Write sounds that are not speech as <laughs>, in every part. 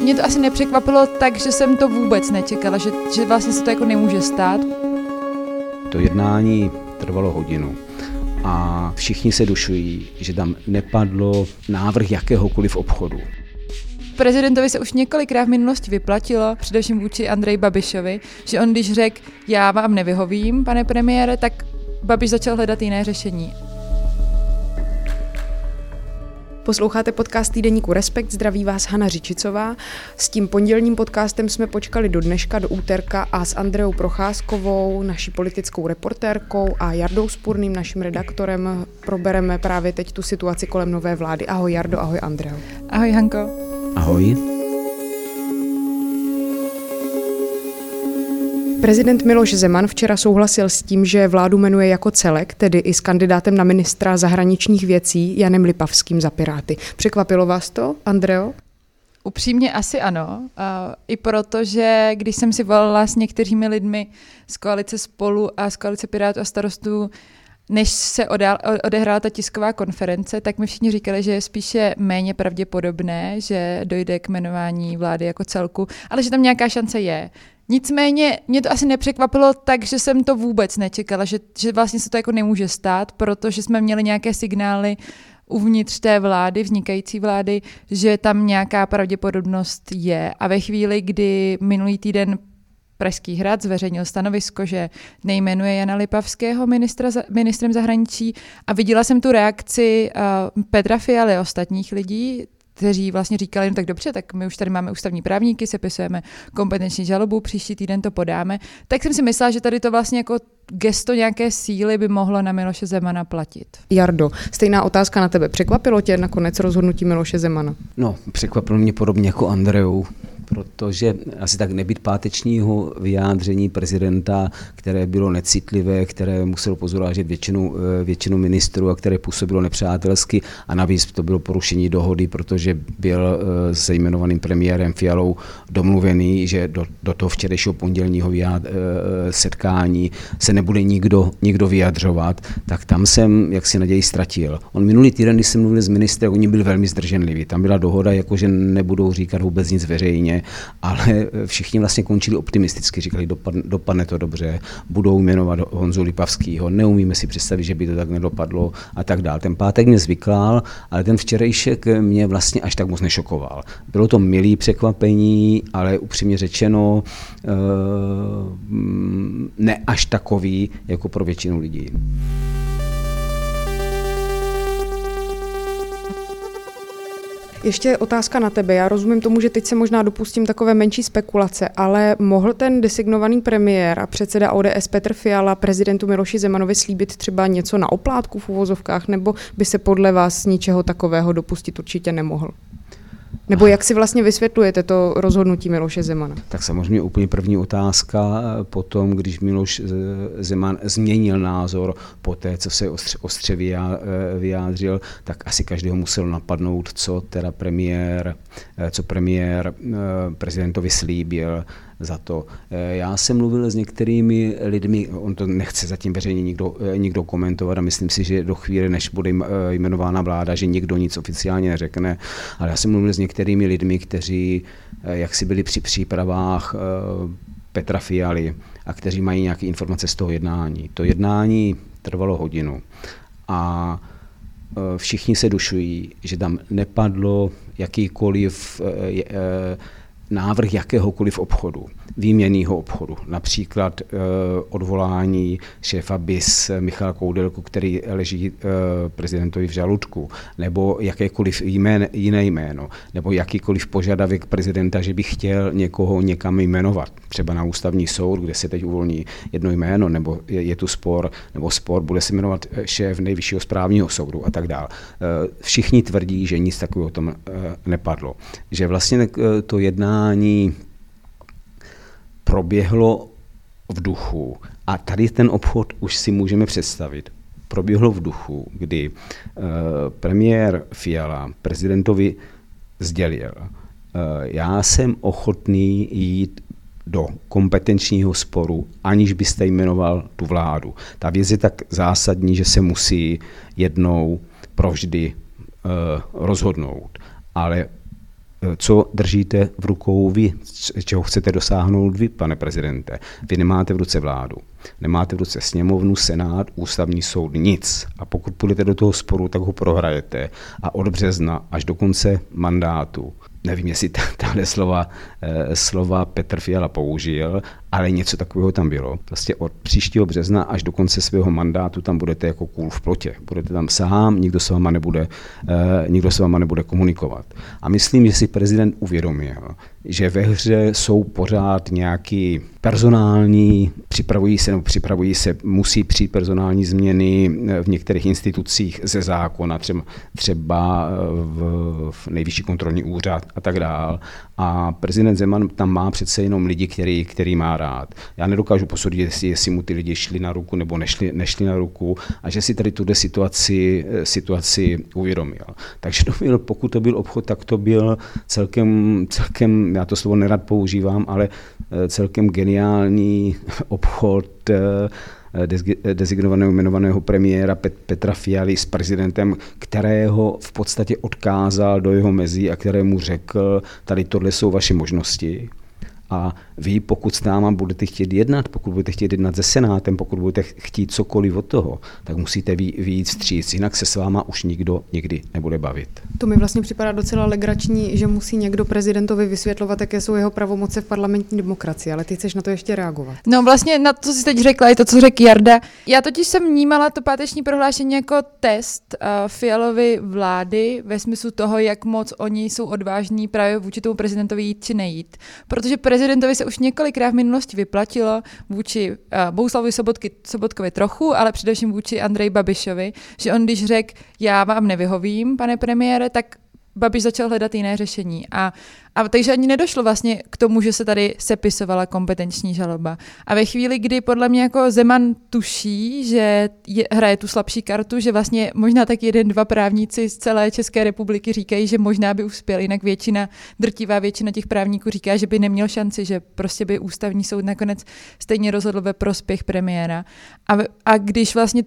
Mě to asi nepřekvapilo tak, že jsem to vůbec nečekala, že, že vlastně se to jako nemůže stát. To jednání trvalo hodinu a všichni se dušují, že tam nepadlo návrh jakéhokoliv obchodu. Prezidentovi se už několikrát v minulosti vyplatilo, především vůči Andrej Babišovi, že on když řekl, já vám nevyhovím, pane premiére, tak Babiš začal hledat jiné řešení. Posloucháte podcast týdeníku Respekt, zdraví vás Hana Řičicová. S tím pondělním podcastem jsme počkali do dneška, do úterka a s Andreou Procházkovou, naší politickou reportérkou a Jardou Spurným, naším redaktorem, probereme právě teď tu situaci kolem nové vlády. Ahoj Jardo, ahoj Andreo. Ahoj Hanko. Ahoj. Prezident Miloš Zeman včera souhlasil s tím, že vládu jmenuje jako celek, tedy i s kandidátem na ministra zahraničních věcí Janem Lipavským za Piráty. Překvapilo vás to, Andreo? Upřímně asi ano. Uh, I proto, že když jsem si volala s některými lidmi z koalice Spolu a z koalice Pirátů a starostů, než se odehrála ta tisková konference, tak mi všichni říkali, že je spíše méně pravděpodobné, že dojde k jmenování vlády jako celku, ale že tam nějaká šance je. Nicméně mě to asi nepřekvapilo tak, že jsem to vůbec nečekala, že, že vlastně se to jako nemůže stát, protože jsme měli nějaké signály uvnitř té vlády, vznikající vlády, že tam nějaká pravděpodobnost je. A ve chvíli, kdy minulý týden Pražský hrad zveřejnil stanovisko, že nejmenuje Jana Lipavského ministra, ministrem zahraničí a viděla jsem tu reakci uh, Petra Fialy a ostatních lidí, kteří vlastně říkali, no tak dobře, tak my už tady máme ústavní právníky, sepisujeme kompetenční žalobu, příští týden to podáme, tak jsem si myslela, že tady to vlastně jako gesto nějaké síly by mohlo na Miloše Zemana platit. Jardo, stejná otázka na tebe. Překvapilo tě nakonec rozhodnutí Miloše Zemana? No, překvapilo mě podobně jako Andreu protože asi tak nebyt pátečního vyjádření prezidenta, které bylo necitlivé, které muselo pozorážet většinu, eh, většinu ministrů a které působilo nepřátelsky a navíc to bylo porušení dohody, protože byl eh, se jmenovaným premiérem Fialou domluvený, že do, do toho včerejšího pondělního eh, setkání se nebude nikdo, nikdo vyjadřovat, tak tam jsem jak si naději ztratil. On minulý týden, když jsem mluvil s ministrem, oni byli velmi zdrženliví. Tam byla dohoda, jako že nebudou říkat vůbec nic veřejně, ale všichni vlastně končili optimisticky, říkali, dopadne, dopadne to dobře, budou jmenovat Honzu Lipavskýho, neumíme si představit, že by to tak nedopadlo a tak dále. Ten pátek mě zvyklál, ale ten včerejšek mě vlastně až tak moc nešokoval. Bylo to milý překvapení, ale upřímně řečeno eh, ne až takový, jako pro většinu lidí. Ještě otázka na tebe. Já rozumím tomu, že teď se možná dopustím takové menší spekulace, ale mohl ten designovaný premiér a předseda ODS Petr Fiala prezidentu Miloši Zemanovi slíbit třeba něco na oplátku v uvozovkách, nebo by se podle vás ničeho takového dopustit určitě nemohl? Nebo jak si vlastně vysvětlujete to rozhodnutí Miloše Zemana? Tak samozřejmě úplně první otázka potom, když Miloš Zeman změnil názor po té, co se ostře, ostře vyjádřil, tak asi každého musel napadnout, co teda premiér, co premiér prezidentovi slíbil za to. Eh, já jsem mluvil s některými lidmi, on to nechce zatím veřejně nikdo, eh, nikdo komentovat a myslím si, že do chvíle, než bude eh, jmenována vláda, že nikdo nic oficiálně neřekne, ale já jsem mluvil s některými lidmi, kteří jak si byli při přípravách Petra Fialy a kteří mají nějaké informace z toho jednání. To jednání trvalo hodinu a všichni se dušují, že tam nepadlo jakýkoliv návrh jakéhokoliv obchodu, výměnného obchodu, například e, odvolání šéfa BIS Michala Koudelku, který leží e, prezidentovi v žaludku, nebo jakékoliv jmén, jiné jméno, nebo jakýkoliv požadavek prezidenta, že by chtěl někoho někam jmenovat, třeba na ústavní soud, kde se teď uvolní jedno jméno, nebo je, je tu spor, nebo spor, bude se jmenovat eh, šéf nejvyššího správního soudu a tak dále. Všichni tvrdí, že nic takového tam e, nepadlo. Že vlastně to jedná jednání proběhlo v duchu. A tady ten obchod už si můžeme představit. Proběhlo v duchu, kdy uh, premiér Fiala prezidentovi sdělil, uh, já jsem ochotný jít do kompetenčního sporu, aniž byste jmenoval tu vládu. Ta věc je tak zásadní, že se musí jednou provždy uh, rozhodnout. Ale co držíte v rukou vy? Čeho chcete dosáhnout vy, pane prezidente? Vy nemáte v ruce vládu. Nemáte v ruce sněmovnu, senát, ústavní soud, nic. A pokud půjdete do toho sporu, tak ho prohrajete. A od března až do konce mandátu nevím, jestli tahle slova, eh, slova Petr Fiala použil, ale něco takového tam bylo. Prostě od příštího března až do konce svého mandátu tam budete jako kůl v plotě. Budete tam sám, nikdo se váma nebude, eh, nikdo se váma nebude komunikovat. A myslím, že si prezident uvědomil, že ve hře jsou pořád nějaký personální, připravují se nebo připravují se, musí přijít personální změny v některých institucích ze zákona, třeba, třeba v, v nejvyšší kontrolní úřad a tak dál. A prezident Zeman tam má přece jenom lidi, který, který má rád. Já nedokážu posudit, jestli, jestli mu ty lidi šli na ruku nebo nešli, nešli na ruku a že si tady tuhle situaci, situaci uvědomil. Takže to byl, pokud to byl obchod, tak to byl celkem, celkem já to slovo nerad používám, ale eh, celkem geniální <laughs> obchod eh, designovaného jmenovaného premiéra Petra Fialy s prezidentem, kterého v podstatě odkázal do jeho mezí a kterému řekl, tady tohle jsou vaše možnosti, a vy, pokud s náma budete chtít jednat, pokud budete chtít jednat se Senátem, pokud budete chtít cokoliv od toho, tak musíte vyjít vstříc, jinak se s váma už nikdo nikdy nebude bavit. To mi vlastně připadá docela legrační, že musí někdo prezidentovi vysvětlovat, jaké jsou jeho pravomoce v parlamentní demokracii, ale ty chceš na to ještě reagovat. No vlastně na to, co jsi teď řekla, je to, co řekl Jarda. Já totiž jsem vnímala to páteční prohlášení jako test uh, Fialovy vlády ve smyslu toho, jak moc oni jsou odvážní právě vůči tomu prezidentovi jít či nejít. Protože prezidentovi se už několikrát v minulosti vyplatilo vůči uh, Bouslavovi Sobotky, Sobotkovi trochu, ale především vůči Andrej Babišovi, že on když řekl, já vám nevyhovím, pane premiére, tak Babiš začal hledat jiné řešení. A, a takže ani nedošlo vlastně k tomu, že se tady sepisovala kompetenční žaloba. A ve chvíli, kdy podle mě jako Zeman tuší, že je, hraje tu slabší kartu, že vlastně možná tak jeden, dva právníci z celé České republiky říkají, že možná by uspěl, jinak většina, drtivá většina těch právníků říká, že by neměl šanci, že prostě by ústavní soud nakonec stejně rozhodl ve prospěch premiéra. A, a když vlastně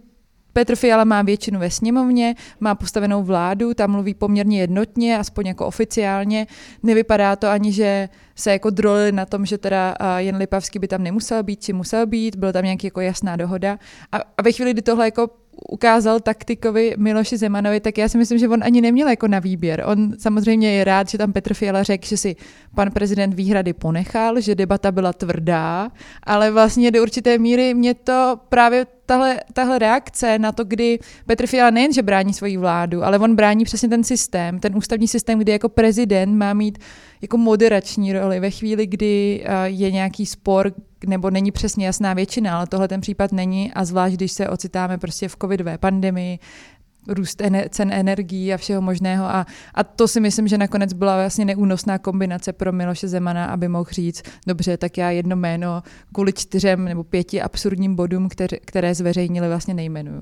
Petr Fiala má většinu ve sněmovně, má postavenou vládu, tam mluví poměrně jednotně, aspoň jako oficiálně. Nevypadá to ani, že se jako drolili na tom, že teda Jan Lipavský by tam nemusel být, či musel být, byla tam nějaký jako jasná dohoda. A, a ve chvíli, kdy tohle jako ukázal taktikovi Miloši Zemanovi, tak já si myslím, že on ani neměl jako na výběr. On samozřejmě je rád, že tam Petr Fiala řekl, že si pan prezident výhrady ponechal, že debata byla tvrdá, ale vlastně do určité míry mě to právě tahle, tahle reakce na to, kdy Petr Fiala nejen, že brání svoji vládu, ale on brání přesně ten systém, ten ústavní systém, kdy jako prezident má mít jako moderační roli ve chvíli, kdy je nějaký spor, nebo není přesně jasná většina, ale tohle ten případ není a zvlášť, když se ocitáme prostě v covidové pandemii, růst ener- cen energií a všeho možného. A, a to si myslím, že nakonec byla vlastně neúnosná kombinace pro Miloše Zemana, aby mohl říct, dobře, tak já jedno jméno kvůli čtyřem nebo pěti absurdním bodům, které, které zveřejnili, vlastně nejmenuju.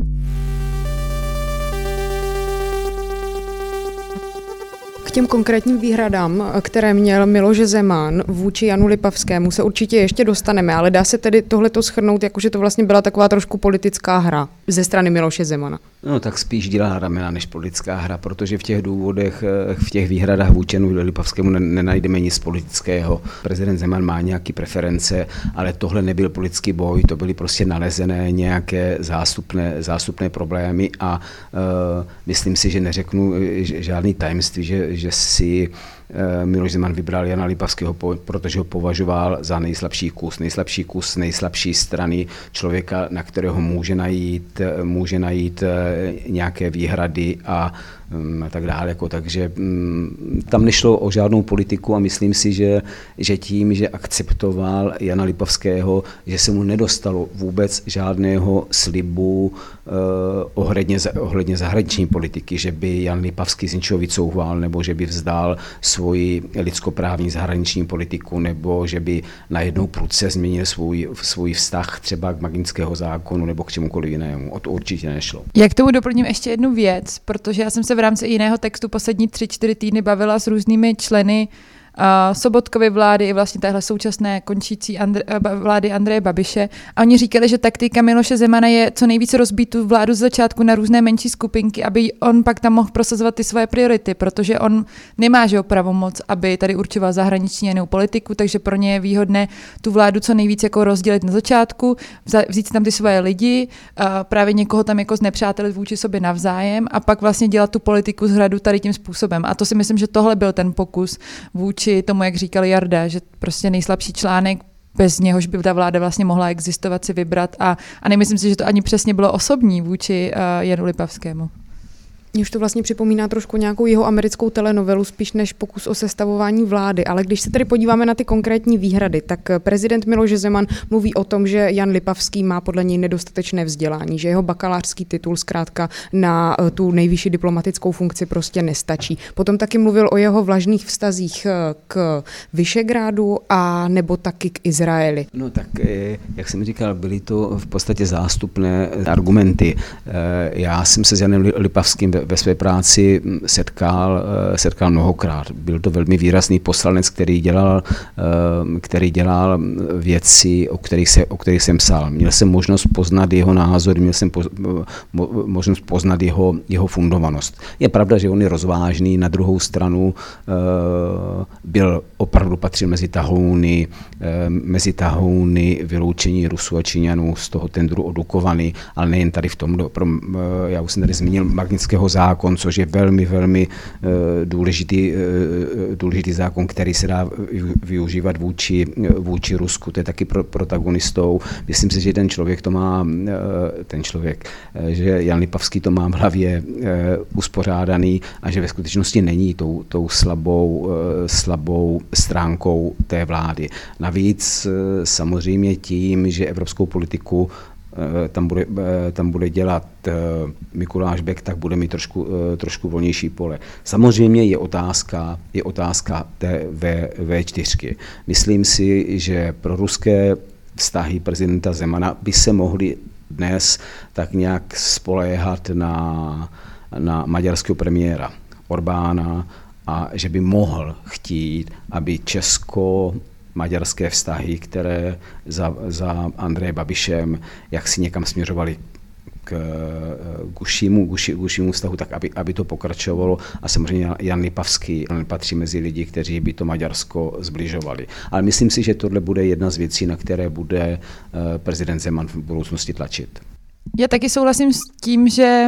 K těm konkrétním výhradám, které měl Miloš Zeman vůči Janu Lipavskému, se určitě ještě dostaneme, ale dá se tedy tohleto schrnout, jako že to vlastně byla taková trošku politická hra ze strany Miloše Zemana. No tak spíš dělá ramena než politická hra, protože v těch důvodech, eh, v těch výhradách vůči Janu Lipavskému nenajdeme nic politického. Prezident Zeman má nějaké preference, ale tohle nebyl politický boj, to byly prostě nalezené nějaké zástupné, zástupné problémy a uh, myslím si, že neřeknu eh, žádný tajemství, že, že si Miloš Zeman vybral Jana Lipavského, protože ho považoval za nejslabší kus, nejslabší kus nejslabší strany člověka, na kterého může najít, může najít eh, nějaké výhrady a a tak dále. Jako, takže mm, tam nešlo o žádnou politiku a myslím si, že, že tím, že akceptoval Jana Lipovského, že se mu nedostalo vůbec žádného slibu uh, ohledně, ohledně zahraniční politiky, že by Jan Lipavský z něčeho vycouval, nebo že by vzdal svoji lidskoprávní zahraniční politiku, nebo že by najednou prudce změnil svůj, svůj vztah třeba k maginského zákonu nebo k čemukoliv jinému. O to určitě nešlo. Jak tomu doplním ještě jednu věc, protože já jsem se v rámci jiného textu poslední tři, čtyři týdny bavila s různými členy Sobotkovy vlády i vlastně téhle současné končící Andr- eh, vlády Andreje Babiše. A oni říkali, že taktika Miloše Zemana je co nejvíce rozbít tu vládu z začátku na různé menší skupinky, aby on pak tam mohl prosazovat ty svoje priority, protože on nemá že pravomoc, aby tady určoval zahraniční jinou politiku, takže pro ně je výhodné tu vládu co nejvíce jako rozdělit na začátku, vzít tam ty svoje lidi, právě někoho tam jako znepřátelit vůči sobě navzájem a pak vlastně dělat tu politiku z hradu tady tím způsobem. A to si myslím, že tohle byl ten pokus vůči tomu, jak říkal Jarda, že prostě nejslabší článek bez něhož by ta vláda vlastně mohla existovat, si vybrat a, a nemyslím si, že to ani přesně bylo osobní vůči uh, Janu Lipavskému. Mně už to vlastně připomíná trošku nějakou jeho americkou telenovelu, spíš než pokus o sestavování vlády. Ale když se tedy podíváme na ty konkrétní výhrady, tak prezident Miloš Zeman mluví o tom, že Jan Lipavský má podle něj nedostatečné vzdělání, že jeho bakalářský titul zkrátka na eh, tu nejvyšší diplomatickou funkci prostě nestačí. Potom taky mluvil o jeho vlažných vztazích eh, k Vyšegrádu a nebo taky k Izraeli. No tak, eh, jak jsem říkal, byly to v podstatě zástupné argumenty. Já jsem se s Janem Lipavským ve své práci setkal, eh, setkal mnohokrát. Byl to velmi výrazný poslanec, který dělal, eh, který dělal věci, o kterých, se, o kterých jsem psal. Měl jsem možnost poznat jeho názor, měl jsem po, možnost poznat jeho, jeho fundovanost. Je pravda, že on je rozvážný, na druhou stranu eh, byl opravdu patřil mezi tahouny, mezi tahouny vyloučení Rusů a Číňanů z toho tendru odukovaný, ale nejen tady v tom, já už jsem tady zmínil Magnického zákon, což je velmi, velmi eh, důležitý, eh, důležitý zákon, který se dá využívat vůči, vůči Rusku. To je taky pro, protagonistou. Myslím si, že ten člověk to má, eh, ten člověk, že Jan Lipavský to má v hlavě uspořádaný a že ve skutečnosti není tou, tou slabou, slabou stránkou té vlády. Navíc samozřejmě tím, že evropskou politiku Eh, tam bude, eh, tam bude dělat eh, Mikuláš Bek, tak bude mít trošku, trošku volnější pole. Samozřejmě je otázka, je otázka té v, V4. Myslím si, že pro ruské vztahy prezidenta Zemana by se mohly dnes tak nějak spoléhat na, na maďarského premiéra Orbána a že by mohl chtít, aby Česko maďarské vztahy, které za, za Andreje Babišem jak si někam směřovali k, k užšímu, k užšímu vztahu, tak aby, aby to pokračovalo. A samozřejmě Jan Lipavský patří mezi lidi, kteří by to Maďarsko zbližovali. Ale myslím si, že tohle bude jedna z věcí, na které bude eh, prezident Zeman v budoucnosti tlačit. Já taky souhlasím s tím, že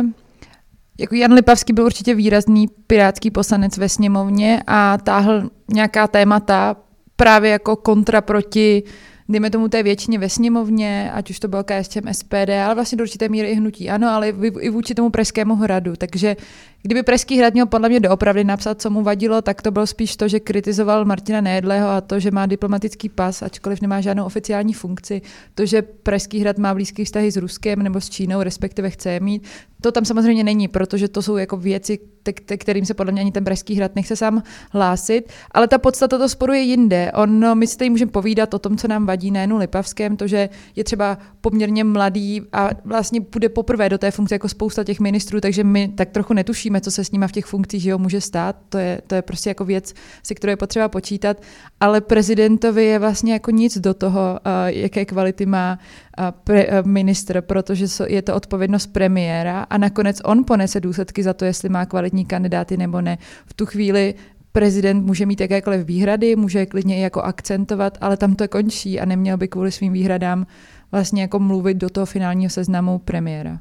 jako Jan Lipavský byl určitě výrazný pirátský poslanec ve sněmovně a táhl nějaká témata, právě jako kontra proti dejme tomu té většině ve sněmovně, ať už to bylo KSČM, SPD, ale vlastně do určité míry i hnutí, ano, ale i vůči tomu Pražskému hradu. Takže kdyby Pražský hrad měl podle mě doopravdy napsat, co mu vadilo, tak to bylo spíš to, že kritizoval Martina Nejedlého a to, že má diplomatický pas, ačkoliv nemá žádnou oficiální funkci, to, že Pražský hrad má blízký vztahy s Ruskem nebo s Čínou, respektive chce je mít, to tam samozřejmě není, protože to jsou jako věci, kterým se podle mě ani ten Pražský hrad nechce sám hlásit, ale ta podstata toho sporu je jinde. On, no, my si tady můžeme povídat o tom, co nám vadí nejen Lipavském, to, že je třeba poměrně mladý a vlastně bude poprvé do té funkce jako spousta těch ministrů, takže my tak trochu netušíme, co se s nima v těch funkcích jo, může stát. To je, to je prostě jako věc, se kterou je potřeba počítat, ale prezidentovi je vlastně jako nic do toho, jaké kvality má pre, ministr, protože je to odpovědnost premiéra a nakonec on ponese důsledky za to, jestli má kvalitní kandidáty nebo ne. V tu chvíli prezident může mít jakékoliv výhrady, může je klidně i jako akcentovat, ale tam to končí a neměl by kvůli svým výhradám vlastně jako mluvit do toho finálního seznamu premiéra.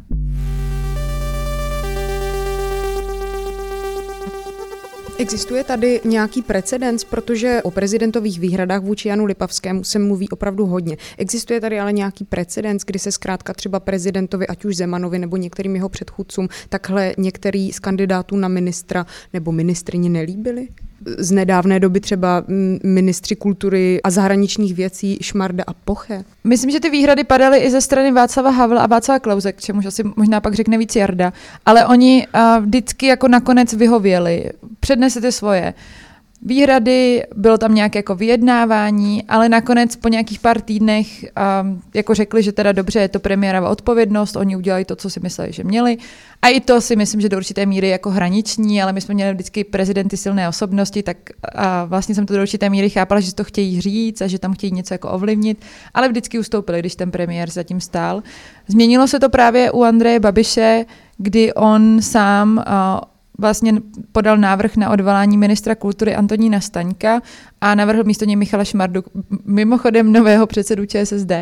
Existuje tady nějaký precedens, protože o prezidentových výhradách vůči Janu Lipavskému se mluví opravdu hodně. Existuje tady ale nějaký precedens, kdy se zkrátka třeba prezidentovi, ať už Zemanovi nebo některým jeho předchůdcům, takhle některý z kandidátů na ministra nebo ministrině nelíbili? Z nedávné doby třeba ministři kultury a zahraničních věcí Šmarda a Poche? Myslím, že ty výhrady padaly i ze strany Václava Havla a Václava Klauze, k čemuž asi možná pak řekne víc Jarda, ale oni uh, vždycky jako nakonec vyhověli, přednesete svoje. Výhrady, bylo tam nějaké jako vyjednávání, ale nakonec po nějakých pár týdnech um, jako řekli, že teda dobře, je to premiéra odpovědnost, oni udělali to, co si mysleli, že měli. A i to si myslím, že do určité míry jako hraniční, ale my jsme měli vždycky prezidenty silné osobnosti, tak a vlastně jsem to do určité míry chápala, že to chtějí říct a že tam chtějí něco jako ovlivnit, ale vždycky ustoupili, když ten premiér zatím stál. Změnilo se to právě u Andreje Babiše, kdy on sám uh, vlastně podal návrh na odvolání ministra kultury Antonína Staňka a navrhl místo něj Michala Šmardu, mimochodem nového předsedu ČSSD,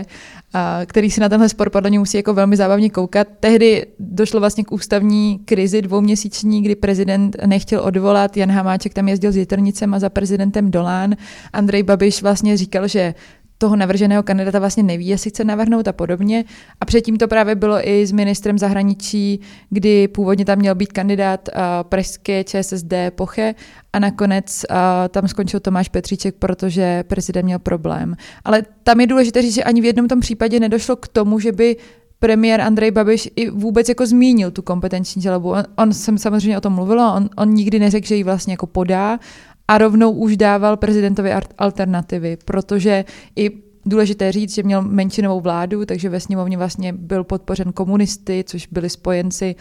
který si na tenhle spor podle něj musí jako velmi zábavně koukat. Tehdy došlo vlastně k ústavní krizi dvouměsíční, kdy prezident nechtěl odvolat, Jan Hamáček tam jezdil s jitrnicem a za prezidentem Dolán. Andrej Babiš vlastně říkal, že toho navrženého kandidata vlastně neví, jestli chce navrhnout a podobně. A předtím to právě bylo i s ministrem zahraničí, kdy původně tam měl být kandidát uh, pražské ČSSD Poche a nakonec uh, tam skončil Tomáš Petříček, protože prezident měl problém. Ale tam je důležité říct, že ani v jednom tom případě nedošlo k tomu, že by premiér Andrej Babiš i vůbec jako zmínil tu kompetenční žalobu. On, on jsem samozřejmě o tom mluvila, on, on nikdy neřekl, že ji vlastně jako podá a rovnou už dával prezidentovi alternativy, protože i důležité říct, že měl menšinovou vládu, takže ve sněmovně vlastně byl podpořen komunisty, což byli spojenci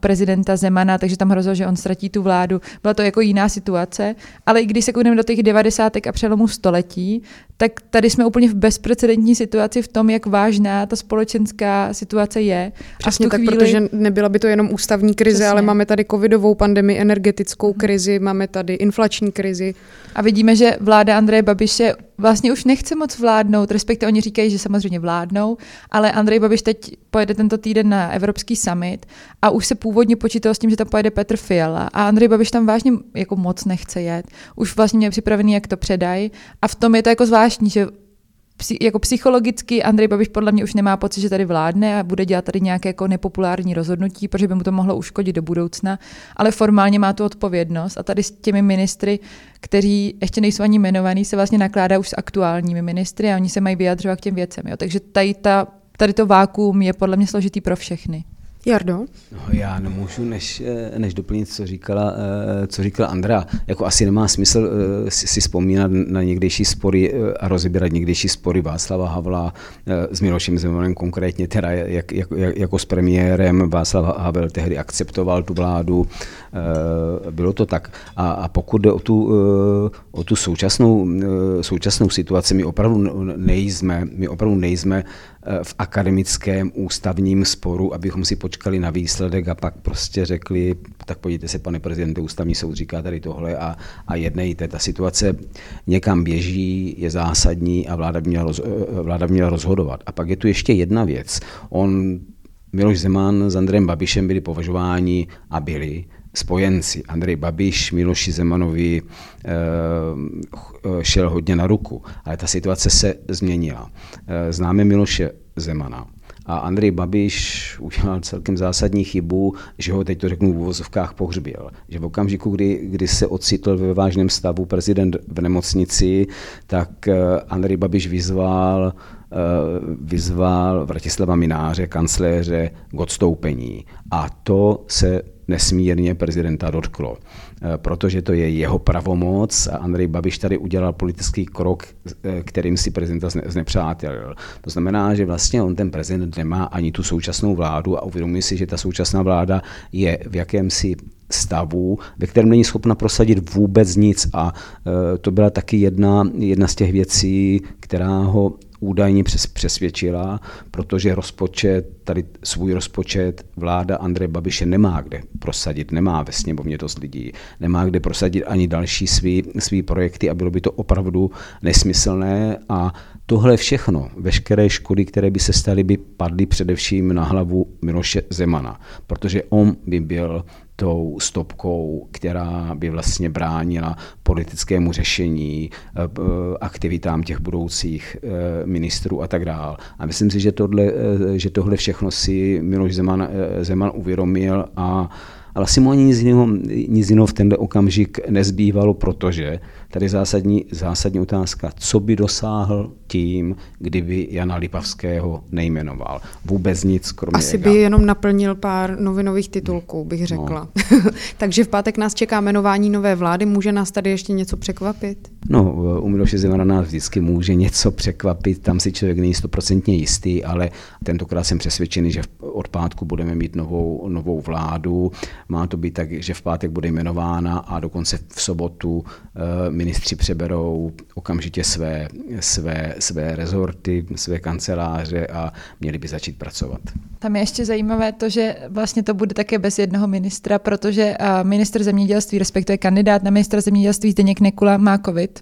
prezidenta Zemana, takže tam hrozilo, že on ztratí tu vládu. Byla to jako jiná situace, ale i když se koukneme do těch devadesátek a přelomu století, tak tady jsme úplně v bezprecedentní situaci v tom, jak vážná ta společenská situace je. Přesně a tak, chvíli... protože nebyla by to jenom ústavní krize, Přesně. ale máme tady covidovou pandemii, energetickou mhm. krizi, máme tady inflační krizi. A vidíme, že vláda Andreje Babiše vlastně už nechce moc vládnout, respektive oni říkají, že samozřejmě vládnou, ale Andrej Babiš teď pojede tento týden na Evropský summit a už se původně počítalo s tím, že tam pojede Petr Fiala a Andrej Babiš tam vážně jako moc nechce jet. Už vlastně měl připravený, jak to předají a v tom je to jako zvláštní, že jako psychologicky Andrej Babiš podle mě už nemá pocit, že tady vládne a bude dělat tady nějaké jako nepopulární rozhodnutí, protože by mu to mohlo uškodit do budoucna, ale formálně má tu odpovědnost a tady s těmi ministry, kteří ještě nejsou ani jmenovaní, se vlastně nakládá už s aktuálními ministry a oni se mají vyjadřovat k těm věcem. Jo. Takže tady, ta, tady to vákuum je podle mě složitý pro všechny. Jardo? No, já nemůžu než, než doplnit, co říkala, eh, co říkala Andra. Jako asi nemá smysl eh, si, vzpomínat na někdejší spory eh, a rozebírat někdejší spory Václava Havla s Milošem Zemanem konkrétně, teda jak, jak, jako s premiérem Václav Havel tehdy akceptoval tu vládu. Bylo to tak. A, a pokud jde o tu, o tu současnou, současnou situaci, my opravdu nejsme, my opravdu nejsme v akademickém ústavním sporu, abychom si počkali na výsledek a pak prostě řekli, tak podívejte se, pane prezidente, ústavní soud říká tady tohle a, a jednejte. Ta situace někam běží, je zásadní a vláda by, měla roz, vláda by měla rozhodovat. A pak je tu ještě jedna věc. On Miloš Zeman s Andrejem Babišem byli považováni a byli spojenci. Andrej Babiš Miloši Zemanovi eh, šel hodně na ruku, ale ta situace se změnila. Eh, známe Miloše Zemana. A Andrej Babiš udělal celkem zásadní chybu, že ho teď to řeknu v uvozovkách pohřbil. Že v okamžiku, kdy, kdy se ocitl ve vážném stavu prezident v nemocnici, tak eh, Andrej Babiš vyzval vyzval Vratislava Mináře, kancléře, k odstoupení. A to se nesmírně prezidenta dotklo, eh, protože to je jeho pravomoc a Andrej Babiš tady udělal politický krok, eh, kterým si prezidenta znepřátelil. To znamená, že vlastně on ten prezident nemá ani tu současnou vládu a uvědomuje si, že ta současná vláda je v jakémsi stavu, ve kterém není schopna prosadit vůbec nic a eh, to byla taky jedna, jedna z těch věcí, která ho údajně přes, přesvědčila, protože rozpočet, tady svůj rozpočet vláda Andreje Babiše nemá kde prosadit, nemá ve sněmovně dost lidí, nemá kde prosadit ani další svý, svý projekty a bylo by to opravdu nesmyslné a tohle všechno, veškeré škody, které by se staly, by padly především na hlavu Miloše Zemana, protože on by byl tou stopkou, která by vlastně bránila politickému řešení, eh, aktivitám těch budoucích eh, ministrů a tak dále. A myslím si, že tohle, eh, že tohle všechno si Miloš Zeman, Zeman uvědomil a ale asi mu ani nic jiného, nic jiného v tenhle okamžik nezbývalo, protože Tady zásadní, zásadní otázka, co by dosáhl tím, kdyby Jana Lipavského nejmenoval. Vůbec nic, kromě Asi by jenom naplnil pár novinových titulků, bych no. řekla. No. <laughs> Takže v pátek nás čeká jmenování nové vlády. Může nás tady ještě něco překvapit? No, u Miloše Zemana nás vždycky může něco překvapit. Tam si člověk není stoprocentně jistý, ale tentokrát jsem přesvědčený, že od pátku budeme mít novou, novou vládu. Má to být tak, že v pátek bude jmenována a dokonce v sobotu eh, ministři přeberou okamžitě své, své, své rezorty, své kanceláře a měli by začít pracovat. Tam je ještě zajímavé to, že vlastně to bude také bez jednoho ministra, protože minister zemědělství, respektive kandidát na ministra zemědělství Zdeněk Nekula má covid.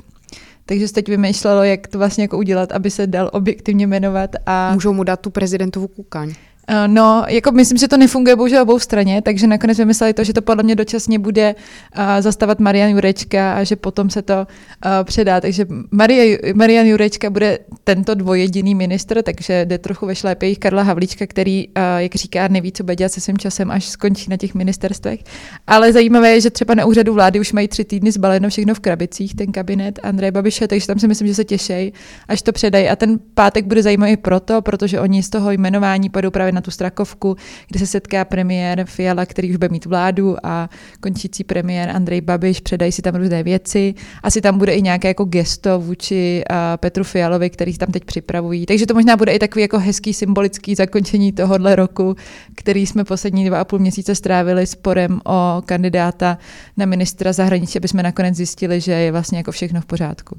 Takže se teď vymýšlelo, jak to vlastně jako udělat, aby se dal objektivně jmenovat. A... Můžou mu dát tu prezidentovu kukaň. Eh, no, jako myslím, že to nefunguje bohužel obou straně, takže nakonec vymysleli to, že to podle mě dočasně bude uh, zastavat Marian Jurečka a že potom se to uh, předá. Takže Maria, Marian Jurečka bude tento dvojediný ministr, takže jde trochu ve šlépějích Karla Havlíčka, který, uh, jak říká, neví, co bude dělat se svým časem, až skončí na těch ministerstvech. Ale zajímavé je, že třeba na úřadu vlády už mají tři týdny zbaleno všechno v krabicích, ten kabinet Andreje Babiše, takže tam si myslím, že se těší, až to předají. A ten pátek bude zajímavý proto, protože oni z toho jmenování půjdou právě na na tu Strakovku, kde se setká premiér Fiala, který už bude mít vládu a končící premiér Andrej Babiš, předají si tam různé věci. Asi tam bude i nějaké jako gesto vůči Petru Fialovi, který tam teď připravují. Takže to možná bude i takový jako hezký symbolický zakončení tohohle roku, který jsme poslední dva a půl měsíce strávili sporem o kandidáta na ministra zahraničí, aby jsme nakonec zjistili, že je vlastně jako všechno v pořádku.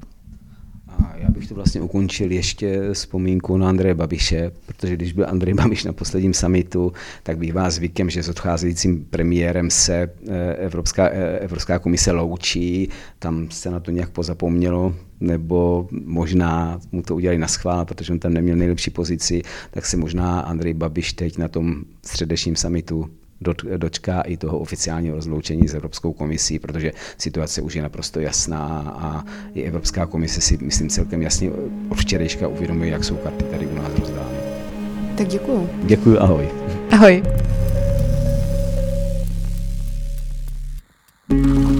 A já bych to vlastně ukončil ještě vzpomínku na Andreje Babiše, protože když byl Andrej Babiš na posledním samitu, tak bývá zvykem, že s odcházejícím premiérem se eh, Evropská, eh, Evropská komise loučí, tam se na to nějak pozapomnělo, nebo možná mu to udělali na schvál, protože on tam neměl nejlepší pozici, tak se možná Andrej Babiš teď na tom středečním samitu dočká i toho oficiálního rozloučení s Evropskou komisí, protože situace už je naprosto jasná a i Evropská komise si, myslím, celkem jasně od včerejška uvědomuje, jak jsou karty tady u nás rozdány. Tak děkuju. Děkuju, ahoj. Ahoj. thank you